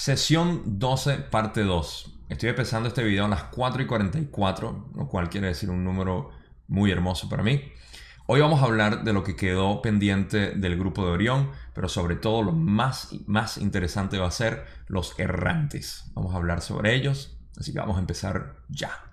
Sesión 12, parte 2. Estoy empezando este video a las 4 y 44, lo cual quiere decir un número muy hermoso para mí. Hoy vamos a hablar de lo que quedó pendiente del grupo de Orión, pero sobre todo lo más, más interesante va a ser los errantes. Vamos a hablar sobre ellos, así que vamos a empezar ya.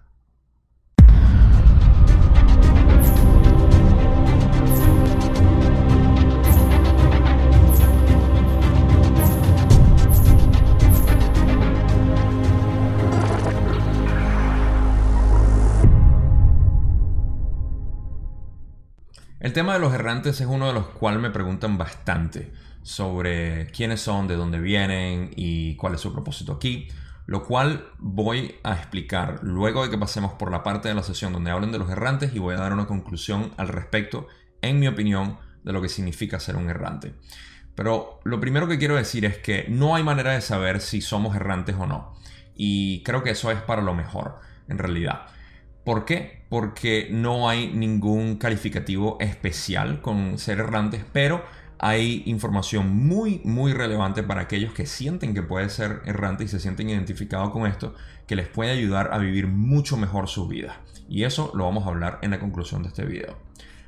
El tema de los errantes es uno de los cuales me preguntan bastante sobre quiénes son, de dónde vienen y cuál es su propósito aquí, lo cual voy a explicar luego de que pasemos por la parte de la sesión donde hablen de los errantes y voy a dar una conclusión al respecto, en mi opinión, de lo que significa ser un errante. Pero lo primero que quiero decir es que no hay manera de saber si somos errantes o no. Y creo que eso es para lo mejor, en realidad. ¿Por qué? Porque no hay ningún calificativo especial con ser errantes, pero hay información muy, muy relevante para aquellos que sienten que puede ser errante y se sienten identificados con esto, que les puede ayudar a vivir mucho mejor su vida. Y eso lo vamos a hablar en la conclusión de este video.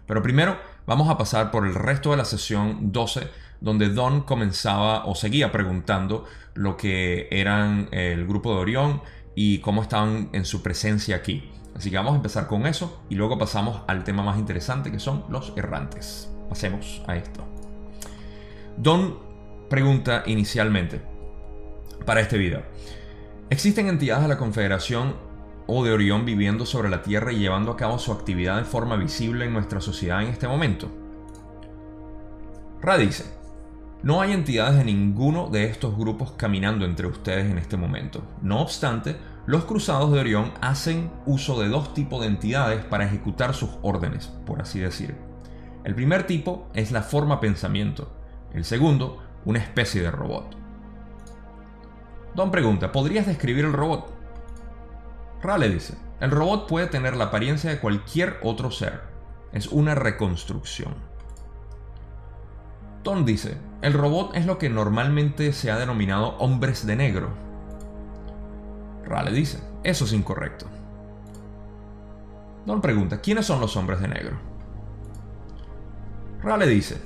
Pero primero vamos a pasar por el resto de la sesión 12, donde Don comenzaba o seguía preguntando lo que eran el grupo de Orión y cómo estaban en su presencia aquí. Así que vamos a empezar con eso y luego pasamos al tema más interesante que son los errantes. Pasemos a esto. Don pregunta inicialmente para este video. ¿Existen entidades de la Confederación o de Orión viviendo sobre la Tierra y llevando a cabo su actividad de forma visible en nuestra sociedad en este momento? Ra dice, no hay entidades de ninguno de estos grupos caminando entre ustedes en este momento. No obstante, los cruzados de Orión hacen uso de dos tipos de entidades para ejecutar sus órdenes, por así decir. El primer tipo es la forma pensamiento, el segundo, una especie de robot. Don pregunta, ¿podrías describir el robot? Rale dice, el robot puede tener la apariencia de cualquier otro ser, es una reconstrucción. Don dice, el robot es lo que normalmente se ha denominado hombres de negro, Rale dice, eso es incorrecto. Don pregunta, ¿quiénes son los hombres de negro? Rale dice,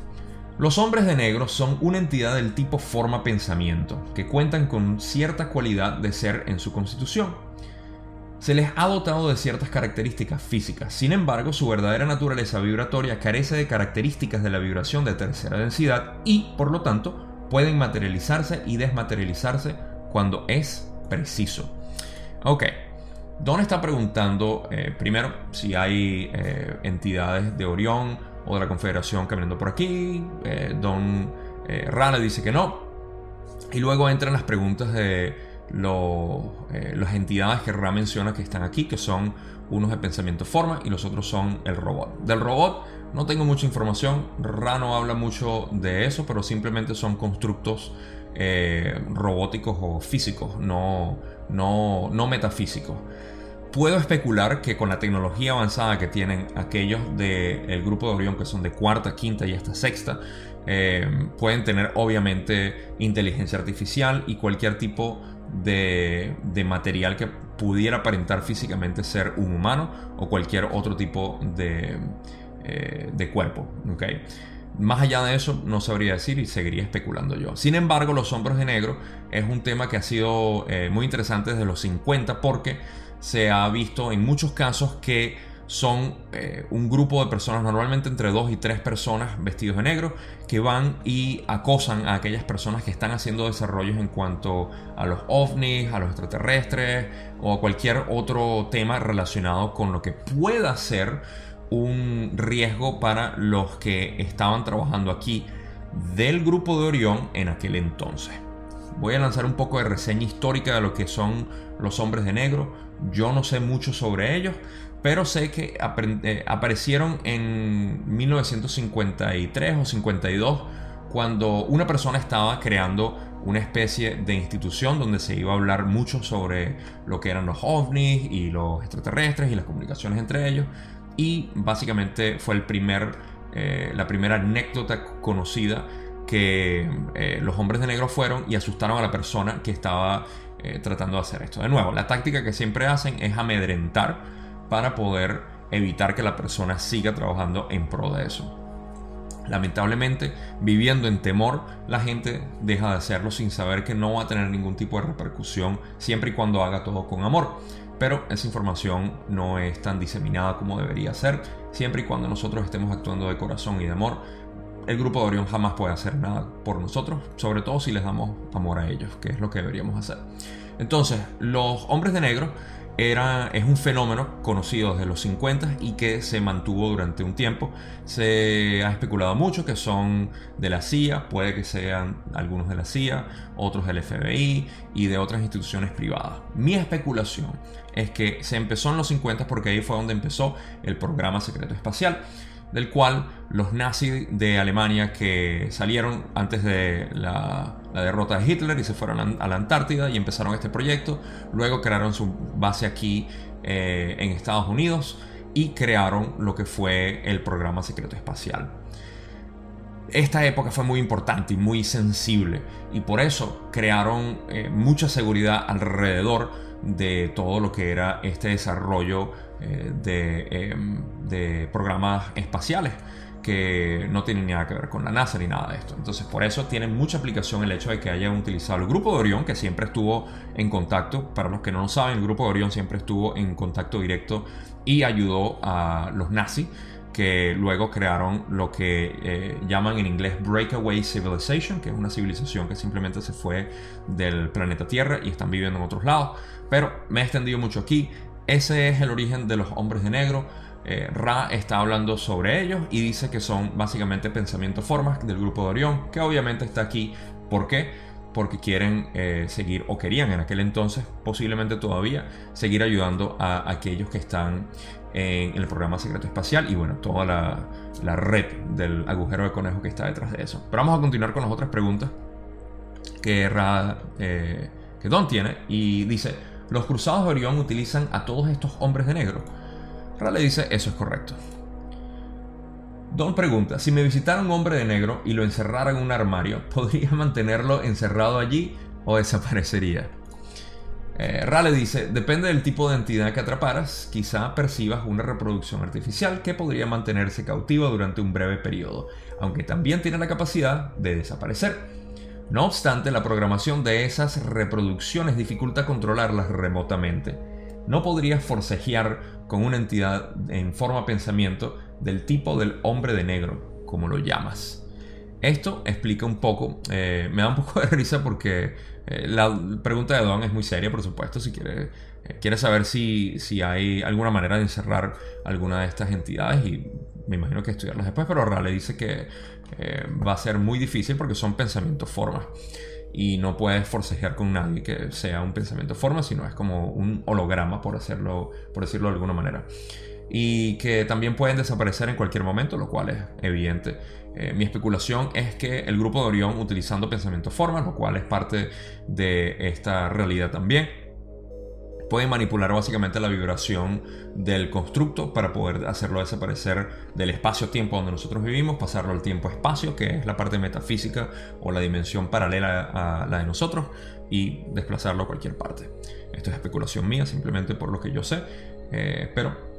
los hombres de negro son una entidad del tipo forma pensamiento, que cuentan con cierta cualidad de ser en su constitución. Se les ha dotado de ciertas características físicas, sin embargo su verdadera naturaleza vibratoria carece de características de la vibración de tercera densidad y, por lo tanto, pueden materializarse y desmaterializarse cuando es preciso. Ok. Don está preguntando, eh, primero, si hay eh, entidades de Orión o de la Confederación caminando por aquí. Eh, Don Rana dice que no. Y luego entran las preguntas de las entidades que Ra menciona que están aquí, que son unos de pensamiento forma y los otros son el robot. Del robot no tengo mucha información, Ra no habla mucho de eso, pero simplemente son constructos robóticos o físicos, no, no, no metafísico. Puedo especular que con la tecnología avanzada que tienen aquellos del grupo de Orión, que son de cuarta, quinta y hasta sexta, eh, pueden tener obviamente inteligencia artificial y cualquier tipo de, material que pudiera aparentar físicamente ser un humano o cualquier otro tipo de, eh, de cuerpo. ¿okay? Más allá de eso, no sabría decir y seguiría especulando yo. Sin embargo, los hombres de negro es un tema que ha sido eh, muy interesante desde los 50 porque se ha visto en muchos casos que son eh, un grupo de personas, normalmente entre dos y tres personas vestidos de negro, que van y acosan a aquellas personas que están haciendo desarrollos en cuanto a los ovnis, a los extraterrestres o a cualquier otro tema relacionado con lo que pueda ser un riesgo para los que estaban trabajando aquí del grupo de Orión en aquel entonces. Voy a lanzar un poco de reseña histórica de lo que son los hombres de negro. Yo no sé mucho sobre ellos, pero sé que eh, aparecieron en 1953 o 52 cuando una persona estaba creando una especie de institución donde se iba a hablar mucho sobre lo que eran los ovnis y los extraterrestres y las comunicaciones entre ellos y básicamente fue el primer, eh, la primera anécdota conocida que eh, los hombres de negro fueron y asustaron a la persona que estaba eh, tratando de hacer esto. De nuevo, la táctica que siempre hacen es amedrentar para poder evitar que la persona siga trabajando en pro de eso. Lamentablemente, viviendo en temor, la gente deja de hacerlo sin saber que no va a tener ningún tipo de repercusión siempre y cuando haga todo con amor. Pero esa información no es tan diseminada como debería ser, siempre y cuando nosotros estemos actuando de corazón y de amor. El grupo de Orión jamás puede hacer nada por nosotros, sobre todo si les damos amor a ellos, que es lo que deberíamos hacer. Entonces, los hombres de negro era, es un fenómeno conocido desde los 50 y que se mantuvo durante un tiempo. Se ha especulado mucho que son de la CIA, puede que sean algunos de la CIA, otros del FBI y de otras instituciones privadas. Mi especulación es que se empezó en los 50 porque ahí fue donde empezó el programa secreto espacial del cual los nazis de Alemania que salieron antes de la, derrota de Hitler y se fueron a la Antártida y empezaron este proyecto, luego crearon su base aquí eh, en Estados Unidos y crearon lo que fue el programa secreto espacial. Esta época fue muy importante y muy sensible y por eso crearon eh, mucha seguridad alrededor de todo lo que era este desarrollo eh, em, de, programas espaciales que no tienen nada que ver con la NASA ni nada de esto. Entonces, por eso tiene mucha aplicación el hecho de que hayan utilizado el grupo de Orión, que siempre estuvo en contacto. Para los que no lo saben, el grupo de Orión siempre estuvo en contacto directo y ayudó a los nazis que luego crearon lo que eh, llaman en inglés Breakaway Civilization, que es una civilización que simplemente se fue del planeta Tierra y están viviendo en otros lados. Pero me he extendido mucho aquí. Ese es el origen de los hombres de negro. Eh, Ra está hablando sobre ellos y dice que son básicamente pensamientos formas del grupo de Orión, que obviamente está aquí. ¿Por qué? Porque quieren eh, seguir, o querían en aquel entonces, posiblemente todavía, seguir ayudando a, aquellos que están en, el programa secreto espacial y bueno, toda la, red del agujero de conejo que está detrás de eso. Pero vamos a continuar con las otras preguntas que Ra, eh, que Don tiene y dice, los cruzados de Orión utilizan a todos estos hombres de negro. Rale dice, eso es correcto. Don pregunta, si me visitara un hombre de negro y lo encerrara en un armario, ¿podría mantenerlo encerrado allí o desaparecería? Eh, Rale dice, depende del tipo de entidad que atraparas, quizá percibas una reproducción artificial que podría mantenerse cautiva durante un breve periodo, aunque también tiene la capacidad de desaparecer. No obstante, la programación de esas reproducciones dificulta controlarlas remotamente. No podrías forcejear con una entidad en forma pensamiento del tipo del hombre de negro, como lo llamas. Esto explica un poco, eh, me da un poco de risa porque eh, la pregunta de Don es muy seria, por supuesto, si quiere, eh, quiere saber si, si hay alguna manera de encerrar alguna de estas entidades y me imagino que estudiarlas después, pero Rale dice que eh, va a ser muy difícil porque son pensamientos formas. Y no puedes forcejear con nadie que sea un pensamiento forma, sino es como un holograma, por, hacerlo, por decirlo de alguna manera. Y que también pueden desaparecer en cualquier momento, lo cual es evidente. Eh, mi especulación es que el grupo de Orión utilizando pensamientos formas, lo cual es parte de esta realidad también pueden manipular básicamente la vibración del constructo para poder hacerlo desaparecer del espacio-tiempo donde nosotros vivimos, pasarlo al tiempo-espacio, que es la parte metafísica o la dimensión paralela a la de nosotros, y desplazarlo a cualquier parte. Esto es especulación mía, simplemente por lo que yo sé, eh, pero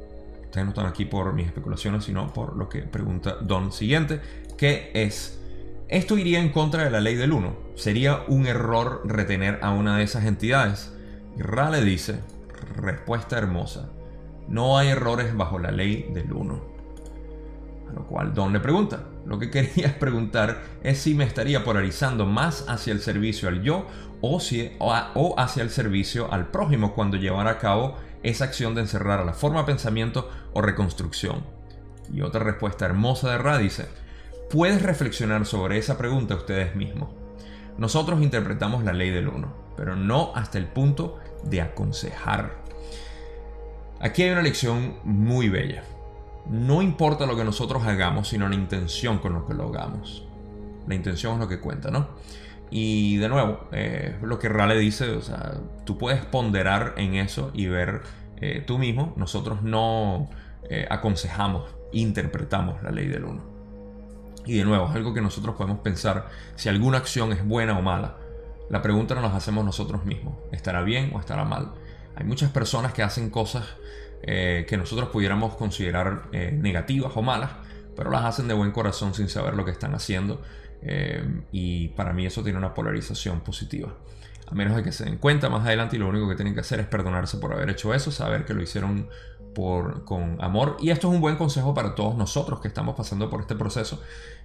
ustedes no están aquí por mis especulaciones, sino por lo que pregunta Don siguiente, que es... Esto iría en contra de la ley del 1. ¿Sería un error retener a una de esas entidades? Ra dice, respuesta hermosa, no hay errores bajo la ley del uno. A lo cual Don le pregunta, lo que quería preguntar es si me estaría polarizando más hacia el servicio al yo o, si, o, hacia el servicio al prójimo cuando llevara a cabo esa acción de encerrar a la forma pensamiento o reconstrucción. Y otra respuesta hermosa de Ra dice, puedes reflexionar sobre esa pregunta ustedes mismos. Nosotros interpretamos la ley del uno, pero no hasta el punto de aconsejar. Aquí hay una lección muy bella. No importa lo que nosotros hagamos, sino la intención con lo que lo hagamos. La intención es lo que cuenta, ¿no? Y de nuevo, eh, lo que Rale dice, o sea, tú puedes ponderar en eso y ver eh, tú mismo. Nosotros no eh, aconsejamos, interpretamos la ley del uno. Y de nuevo, es algo que nosotros podemos pensar si alguna acción es buena o mala. La pregunta no nos hacemos nosotros mismos. ¿Estará bien o estará mal? Hay muchas personas que hacen cosas que nosotros pudiéramos considerar negativas o malas, pero las hacen de buen corazón sin saber lo que están haciendo. Eh, y para mí eso tiene una polarización positiva. A menos de que se den cuenta más adelante y lo único que tienen que hacer es perdonarse por haber hecho eso, saber que lo hicieron por, con amor. Y esto es un buen consejo para todos nosotros que estamos pasando por este proceso,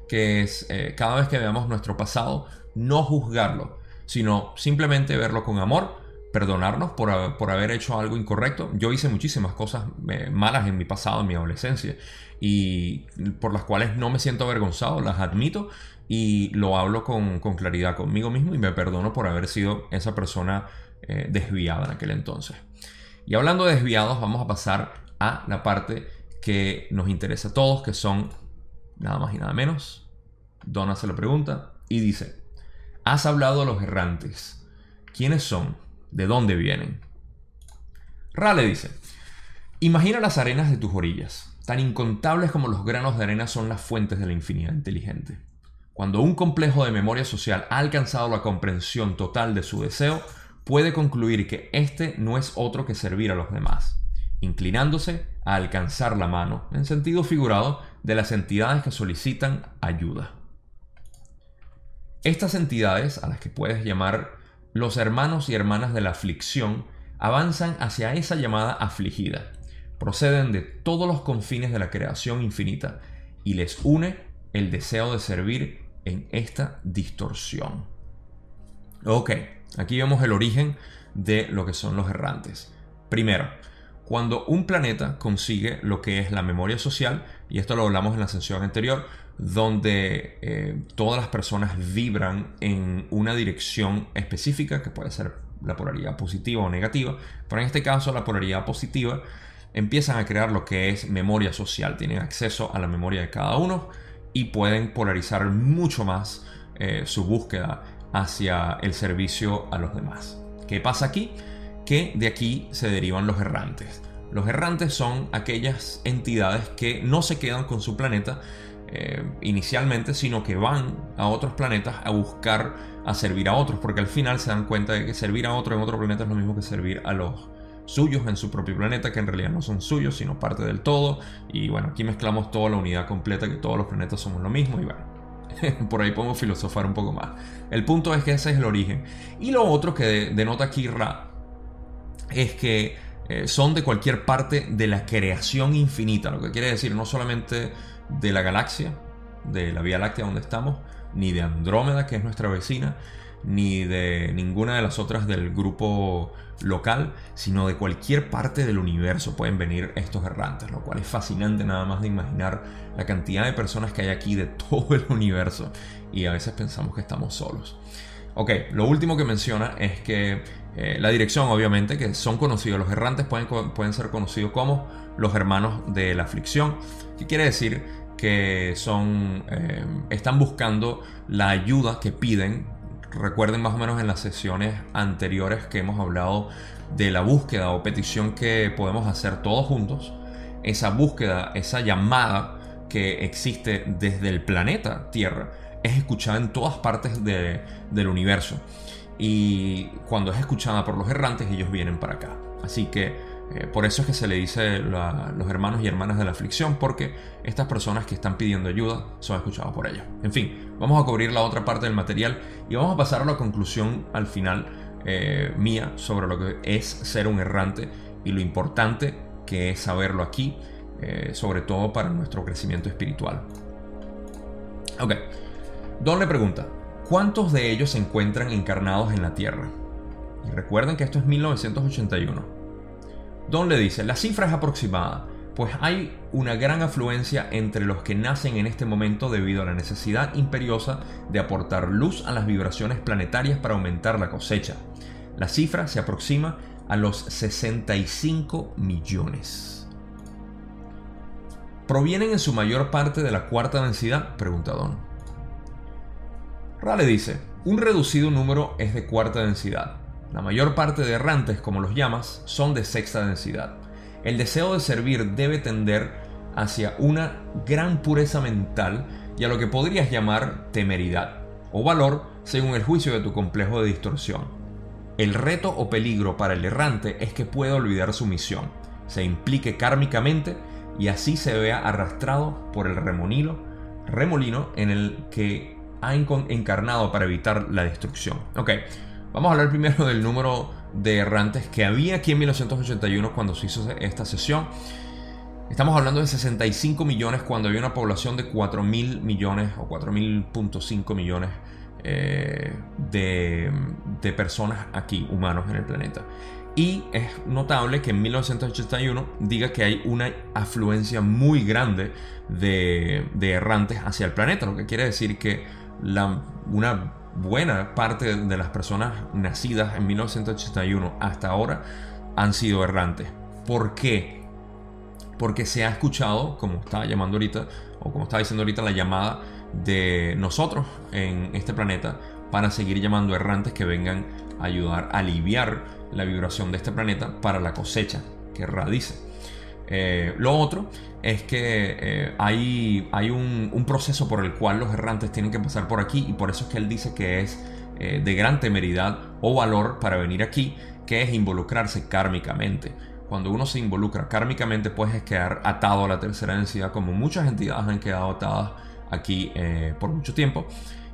que es cada vez que veamos nuestro pasado, no juzgarlo, sino simplemente verlo con amor perdonarnos por, haber hecho algo incorrecto. Yo hice muchísimas cosas eh, malas en mi pasado, en mi adolescencia, y por las cuales no me siento avergonzado, las admito y lo hablo con, claridad conmigo mismo y me perdono por haber sido esa persona eh, desviada en aquel entonces. Y hablando de desviados, vamos a pasar a la parte que nos interesa a todos, que son nada más y nada menos. Donna se lo pregunta y dice, has hablado a los errantes. ¿Quiénes son? ¿De dónde vienen? Rale dice, imagina las arenas de tus orillas, tan incontables como los granos de arena son las fuentes de la infinidad inteligente. Cuando un complejo de memoria social ha alcanzado la comprensión total de su deseo, puede concluir que este no es otro que servir a los demás, inclinándose a alcanzar la mano, en sentido figurado, de las entidades que solicitan ayuda. Estas entidades, a las que puedes llamar los hermanos y hermanas de la aflicción avanzan hacia esa llamada afligida. Proceden de todos los confines de la creación infinita y les une el deseo de servir en esta distorsión. Ok, aquí vemos el origen de lo que son los errantes. Primero, cuando un planeta consigue lo que es la memoria social, y esto lo hablamos en la sesión anterior, donde eh, todas las personas vibran en una dirección específica, que puede ser la polaridad positiva o negativa, pero en este caso la polaridad positiva, empiezan a crear lo que es memoria social, tienen acceso a la memoria de cada uno y pueden polarizar mucho más eh, su búsqueda hacia el servicio a los demás. ¿Qué pasa aquí? Que de aquí se derivan los errantes. Los errantes son aquellas entidades que no se quedan con su planeta, eh, inicialmente, sino que van a otros planetas a buscar a servir a otros, porque al final se dan cuenta de que servir a otro en otro planeta es lo mismo que servir a los suyos en su propio planeta, que en realidad no son suyos, sino parte del todo. Y bueno, aquí mezclamos toda la unidad completa, que todos los planetas somos lo mismo, y bueno, por ahí podemos filosofar un poco más. El punto es que ese es el origen. Y lo otro que denota aquí Ra es que eh, son de cualquier parte de la creación infinita, lo que quiere decir no solamente de la galaxia, de la Vía Láctea donde estamos, ni de Andrómeda, que es nuestra vecina, ni de ninguna de las otras del grupo local, sino de cualquier parte del universo pueden venir estos errantes, lo cual es fascinante nada más de imaginar la cantidad de personas que hay aquí de todo el universo y a veces pensamos que estamos solos. Ok, lo último que menciona es que eh, la dirección, obviamente, que son conocidos, los errantes pueden, pueden ser conocidos como los hermanos de la aflicción, que quiere decir que son, eh, están buscando la ayuda que piden. Recuerden más o menos en las sesiones anteriores que hemos hablado de la búsqueda o petición que podemos hacer todos juntos. Esa búsqueda, esa llamada que existe desde el planeta Tierra, es escuchada en todas partes del universo. Y cuando es escuchada por los errantes, ellos vienen para acá. Así que eh, por eso es que se le dice los hermanos y hermanas de la aflicción, porque estas personas que están pidiendo ayuda son escuchados por ellos. En fin, vamos a cubrir la otra parte del material y vamos a pasar a la conclusión al final eh, mía sobre lo que es ser un errante y lo importante que es saberlo aquí, eh, sobre todo para nuestro crecimiento espiritual. Ok, Don le pregunta, ¿cuántos de ellos se encuentran encarnados en la Tierra? Y recuerden que esto es 1981. Don le dice, la cifra es aproximada, pues hay una gran afluencia entre los que nacen en este momento debido a la necesidad imperiosa de aportar luz a las vibraciones planetarias para aumentar la cosecha. La cifra se aproxima a los 65 millones. ¿Provienen en su mayor parte de la cuarta densidad? Pregunta Don. Rale dice, un reducido número es de cuarta densidad, la mayor parte de errantes, como los llamas, son de sexta densidad. El deseo de servir debe tender hacia una gran pureza mental y a lo que podrías llamar temeridad o valor según el juicio de tu complejo de distorsión. El reto o peligro para el errante es que pueda olvidar su misión, se implique kármicamente y así se vea arrastrado por el remolino, en el que ha encarnado para evitar la destrucción. Ok, vamos a hablar primero del número de errantes que había aquí en 1981 cuando se hizo esta sesión. Estamos hablando de 65 millones cuando había una población de 4 mil millones o 4.5 millones eh, de, personas aquí, humanos en el planeta. Y es notable que en 1981 diga que hay una afluencia muy grande de, errantes hacia el planeta, lo que quiere decir que una buena parte de las personas nacidas en 1981 hasta ahora han sido errantes. ¿Por qué? Porque se ha escuchado, como estaba llamando ahorita, o como estaba diciendo ahorita, la llamada de nosotros en este planeta para seguir llamando errantes que vengan a ayudar a aliviar la vibración de este planeta para la cosecha que radice. Eh, lo otro es que eh, hay, hay un, proceso por el cual los errantes tienen que pasar por aquí y por eso es que él dice que es eh, de gran temeridad o valor para venir aquí, que es involucrarse kármicamente. Cuando uno se involucra kármicamente puedes quedar atado a la tercera densidad como muchas entidades han quedado atadas aquí por mucho tiempo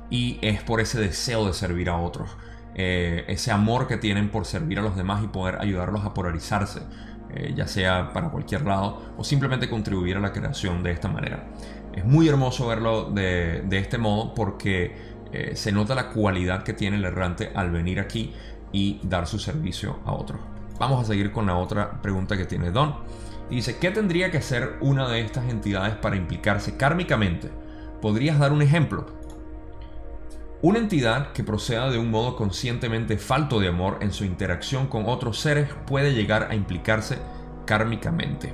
y es por ese deseo de servir a otros. ese amor que tienen por servir a los demás y poder ayudarlos a polarizarse, eh, ya sea para cualquier lado o simplemente contribuir a la creación de esta manera. Es muy hermoso verlo de, este modo porque eh, se nota la cualidad que tiene el errante al venir aquí y dar su servicio a otros. Vamos a seguir con la otra pregunta que tiene Don. dice, ¿qué tendría que hacer una de estas entidades para implicarse kármicamente? ¿Podrías dar un ejemplo? Una entidad que proceda de un modo conscientemente falto de amor en su interacción con otros seres puede llegar a implicarse kármicamente.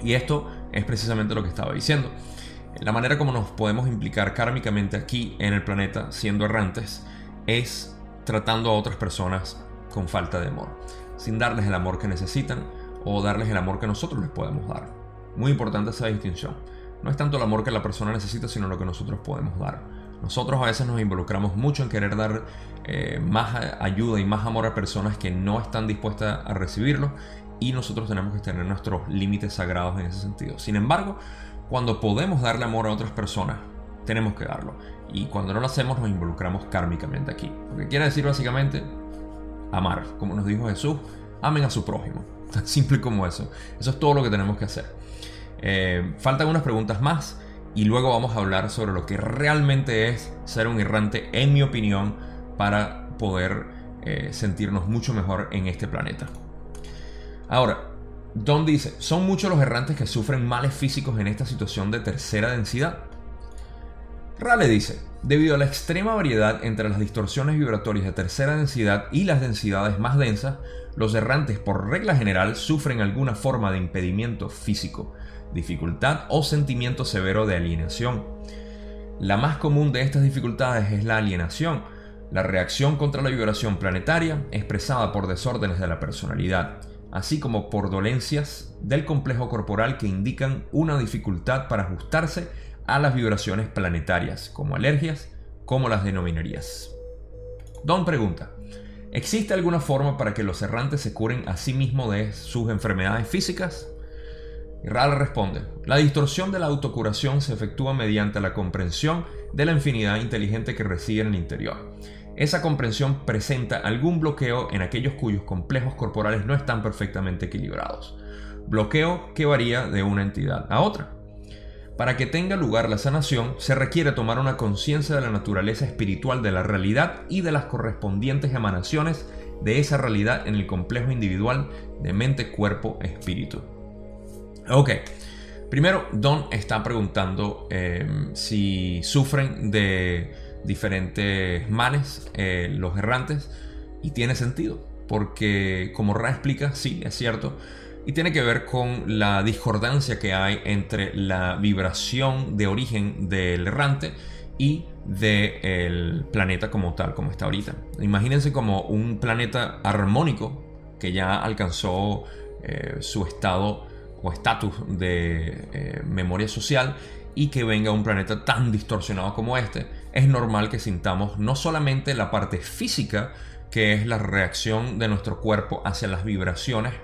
Y esto es precisamente lo que estaba diciendo. La manera como nos podemos implicar kármicamente aquí en el planeta siendo errantes es tratando a otras personas con falta de amor, sin darles el amor que necesitan o darles el amor que nosotros les podemos dar. Muy importante esa distinción. No es tanto el amor que la persona necesita, sino lo que nosotros podemos dar. Nosotros a veces nos involucramos mucho en querer dar eh, más ayuda y más amor a personas que no están dispuestas a recibirlo y nosotros tenemos que tener nuestros límites sagrados en ese sentido. Sin embargo, cuando podemos darle amor a otras personas, tenemos que darlo. Y cuando no lo hacemos, nos involucramos kármicamente aquí. Lo que quiere decir básicamente amar, como nos dijo Jesús, amen a su prójimo. Tan simple como eso. Eso es todo lo que tenemos que hacer. Eh, faltan unas preguntas más y luego vamos a hablar sobre lo que realmente es ser un errante, en mi opinión, para poder eh, sentirnos mucho mejor en este planeta. Ahora, Don dice, son muchos los errantes que sufren males físicos en esta situación de tercera densidad. Rale dice, debido a la extrema variedad entre las distorsiones vibratorias de tercera densidad y las densidades más densas, los errantes por regla general sufren alguna forma de impedimento físico, dificultad o sentimiento severo de alienación. La más común de estas dificultades es la alienación, la reacción contra la vibración planetaria expresada por desórdenes de la personalidad, así como por dolencias del complejo corporal que indican una dificultad para ajustarse a las vibraciones planetarias, como alergias, como las denominarías. Don pregunta, ¿existe alguna forma para que los errantes se curen a sí mismos de sus enfermedades físicas? Ral responde, la distorsión de la autocuración se efectúa mediante la comprensión de la infinidad inteligente que reside en el interior. Esa comprensión presenta algún bloqueo en aquellos cuyos complejos corporales no están perfectamente equilibrados. Bloqueo que varía de una entidad a otra. Para que tenga lugar la sanación, se requiere tomar una conciencia de la naturaleza espiritual de la realidad y de las correspondientes emanaciones de esa realidad en el complejo individual de mente, cuerpo, espíritu. Ok. Primero, Don está preguntando em, si sufren de diferentes males eh, los errantes y tiene sentido, porque como Ra explica, sí, es cierto, y tiene que ver con la discordancia que hay entre la vibración de origen del errante y del planeta como tal, como está ahorita. Imagínense como un planeta armónico que ya alcanzó eh, su estado o estatus de eh, memoria social y que venga un planeta tan distorsionado como este, es normal que sintamos no solamente la parte física, que es la reacción de nuestro cuerpo hacia las vibraciones,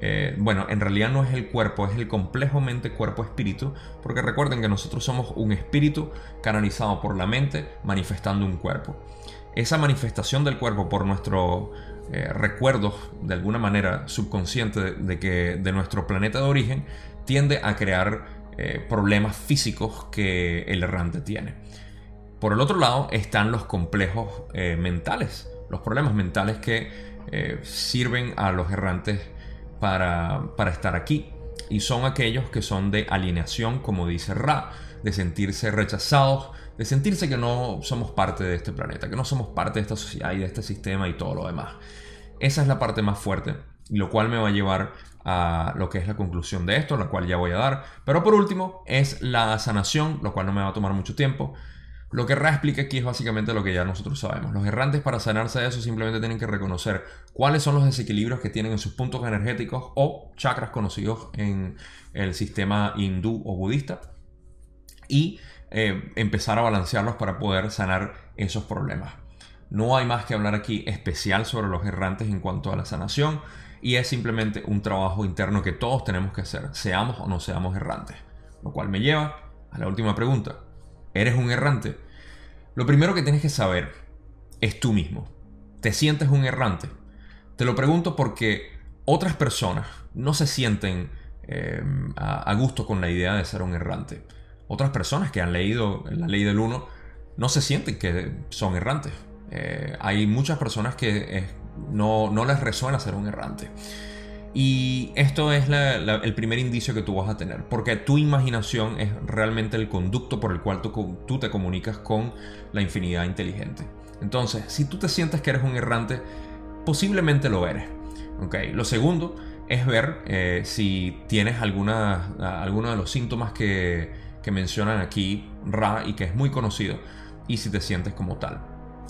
eh, bueno, en realidad no es el cuerpo, es el complejo mente cuerpo-espíritu, porque recuerden que nosotros somos un espíritu canalizado por la mente manifestando un cuerpo. Esa manifestación del cuerpo por nuestros eh, recuerdos, de alguna manera subconsciente de, que de nuestro planeta de origen, tiende a crear eh, problemas físicos que el errante tiene. Por el otro lado están los complejos mentales, los problemas mentales que sirven a los errantes para, estar aquí. Y son aquellos que son de alienación, como dice Ra, de sentirse rechazados, de sentirse que no somos parte de este planeta, que no somos parte de esta sociedad y de este sistema y todo lo demás. Esa es la parte más fuerte, lo cual me va a llevar a lo que es la conclusión de esto, la cual ya voy a dar. Pero por último es la sanación, lo cual no me va a tomar mucho tiempo. Lo que Ra explica aquí es básicamente lo que ya nosotros sabemos. Los errantes para sanarse de eso simplemente tienen que reconocer cuáles son los desequilibrios que tienen en sus puntos energéticos o chakras conocidos en el sistema hindú o budista y eh, empezar a balancearlos para poder sanar esos problemas. No hay más que hablar aquí especial sobre los errantes en cuanto a la sanación y es simplemente un trabajo interno que todos tenemos que hacer, seamos o no seamos errantes. Lo cual me lleva a la última pregunta eres un errante, lo primero que tienes que saber es tú mismo. ¿Te sientes un errante? Te lo pregunto porque otras personas no se sienten eh, a, gusto con la idea de ser un errante. Otras personas que han leído la ley del uno no se sienten que son errantes. Eh, hay muchas personas que no, no les resuena ser un errante. Y esto es el primer indicio que tú vas a tener, porque tu imaginación es realmente el conducto por el cual tú, te comunicas con la infinidad inteligente. Entonces, si tú te sientes que eres un errante, posiblemente lo eres. Okay. Lo segundo es ver eh, si tienes alguna, alguno de los síntomas que, mencionan aquí Ra y que es muy conocido, y si te sientes como tal.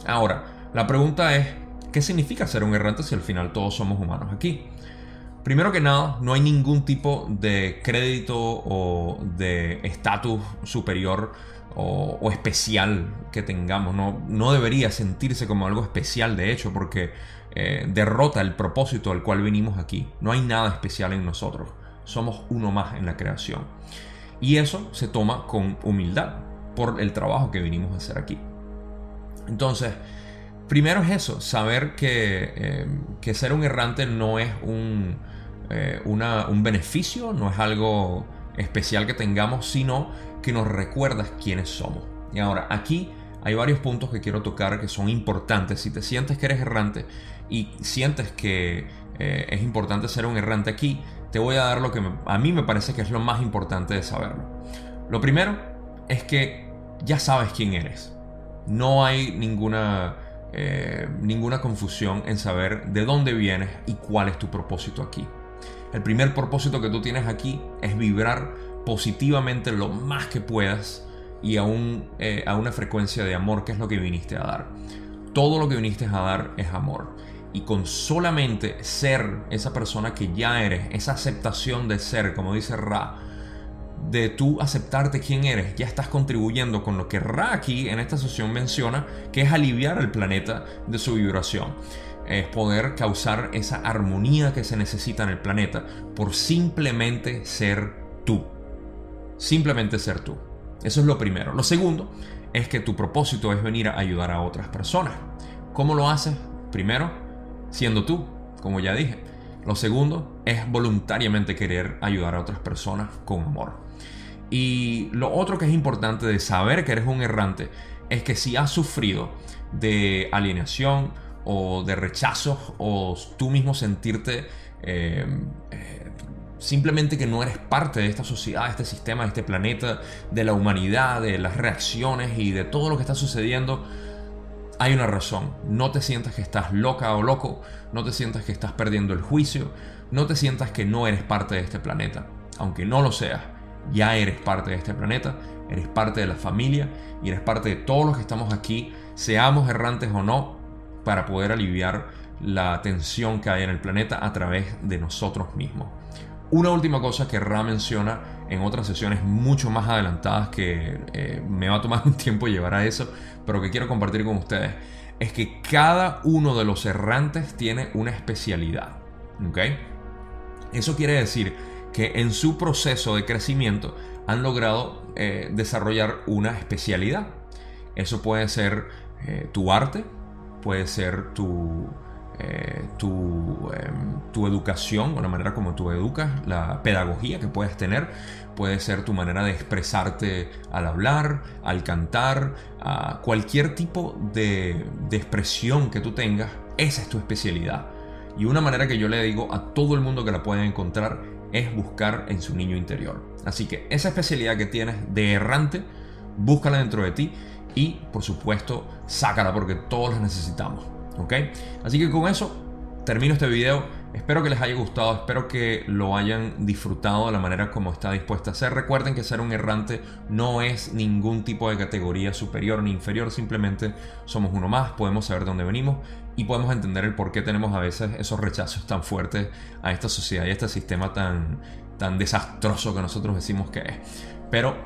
Ahora, la pregunta es, ¿qué significa ser un errante si al final todos somos humanos aquí? Primero que nada, no hay ningún tipo de crédito o de estatus superior o, especial que tengamos. No, no, debería sentirse como algo especial, de hecho, porque eh, derrota el propósito al cual venimos aquí. No hay nada especial en nosotros. Somos uno más en la creación. Y eso se toma con humildad por el trabajo que venimos a hacer aquí. Entonces, primero es eso, saber que, eh, que ser un errante no es un, eh, un beneficio, no es algo especial que tengamos, sino que nos recuerdas quiénes somos. Y ahora, aquí hay varios puntos que quiero tocar que son importantes. Si te sientes que eres errante y sientes que eh, es importante ser un errante aquí, te voy a dar lo que a mí me parece que es lo más importante de saberlo. Lo primero es que ya sabes quién eres. No hay ninguna, eh, ninguna confusión en saber de dónde vienes y cuál es tu propósito aquí. El primer propósito que tú tienes aquí es vibrar positivamente lo más que puedas y a, eh, a una frecuencia de amor, que es lo que viniste a dar. Todo lo que viniste a dar es amor. Y con solamente ser esa persona que ya eres, esa aceptación de ser, como dice Ra, de tú aceptarte quién eres, ya estás contribuyendo con lo que Ra aquí en esta sesión menciona, que es aliviar al planeta de su vibración es poder causar esa armonía que se necesita en el planeta por simplemente ser tú. Simplemente ser tú. Eso es lo primero. Lo segundo es que tu propósito es venir a ayudar a otras personas. ¿Cómo lo haces? Primero, siendo tú, como ya dije. Lo segundo es voluntariamente querer ayudar a otras personas con amor. Y lo otro que es importante de saber que eres un errante es que si has sufrido de alienación, o de rechazo o tú mismo sentirte eh, eh, simplemente que no eres parte de esta sociedad, de este sistema, de este planeta, de la humanidad, de las reacciones y de todo lo que está sucediendo, hay una razón. No te sientas que estás loca o loco, no te sientas que estás perdiendo el juicio, no te sientas que no eres parte de este planeta. Aunque no lo seas, ya eres parte de este planeta, eres parte de la familia y eres parte de todos los que estamos aquí, seamos errantes o no, para poder aliviar la tensión que hay en el planeta a través de nosotros mismos. Una última cosa que Ra menciona en otras sesiones mucho más adelantadas que eh, me va a tomar un tiempo llevar a eso, pero que quiero compartir con ustedes, es que cada uno de los errantes tiene una especialidad. ¿ok? Eso quiere decir que en su proceso de crecimiento han logrado eh, desarrollar una especialidad. Eso puede ser eh, tu arte, puede ser tu, eh, tu, em, tu, educación o la manera como tú educas, la pedagogía que puedes tener, puede ser tu manera de expresarte al hablar, al cantar, a cualquier tipo de, de expresión que tú tengas, esa es tu especialidad. Y una manera que yo le digo a todo el mundo que la puede encontrar es buscar en su niño interior. Así que esa especialidad que tienes de errante, búscala dentro de ti y por supuesto sácala porque todos la necesitamos. ¿Ok? Así que con eso termino este video. Espero que les haya gustado, espero que lo hayan disfrutado de la manera como está dispuesta a ser. Recuerden que ser un errante no es ningún tipo de categoría superior ni inferior, simplemente somos uno más, podemos saber de dónde venimos y podemos entender el por qué tenemos a veces esos rechazos tan fuertes a esta sociedad y a este sistema tan, tan desastroso que nosotros decimos que es. Pero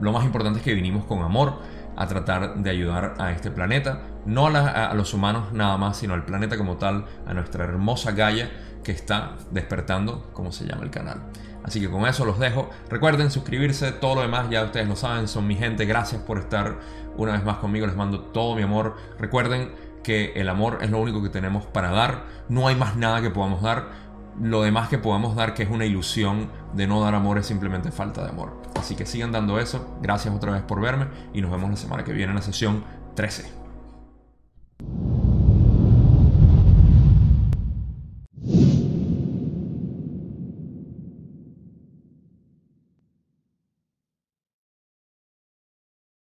lo más importante es que vinimos con amor a tratar de ayudar a este planeta, no a, los humanos nada más, sino al planeta como tal, a nuestra hermosa Gaia que está despertando, como se llama el canal. Así que con eso los dejo. Recuerden suscribirse, todo lo demás ya ustedes lo saben, son mi gente. Gracias por estar una vez más conmigo, les mando todo mi amor. Recuerden que el amor es lo único que tenemos para dar, no hay más nada que podamos dar lo demás que podemos dar, que es una ilusión de no dar amor, es simplemente falta de amor. Así que sigan dando eso. Gracias otra vez por verme y nos vemos la semana que viene en la sesión 13.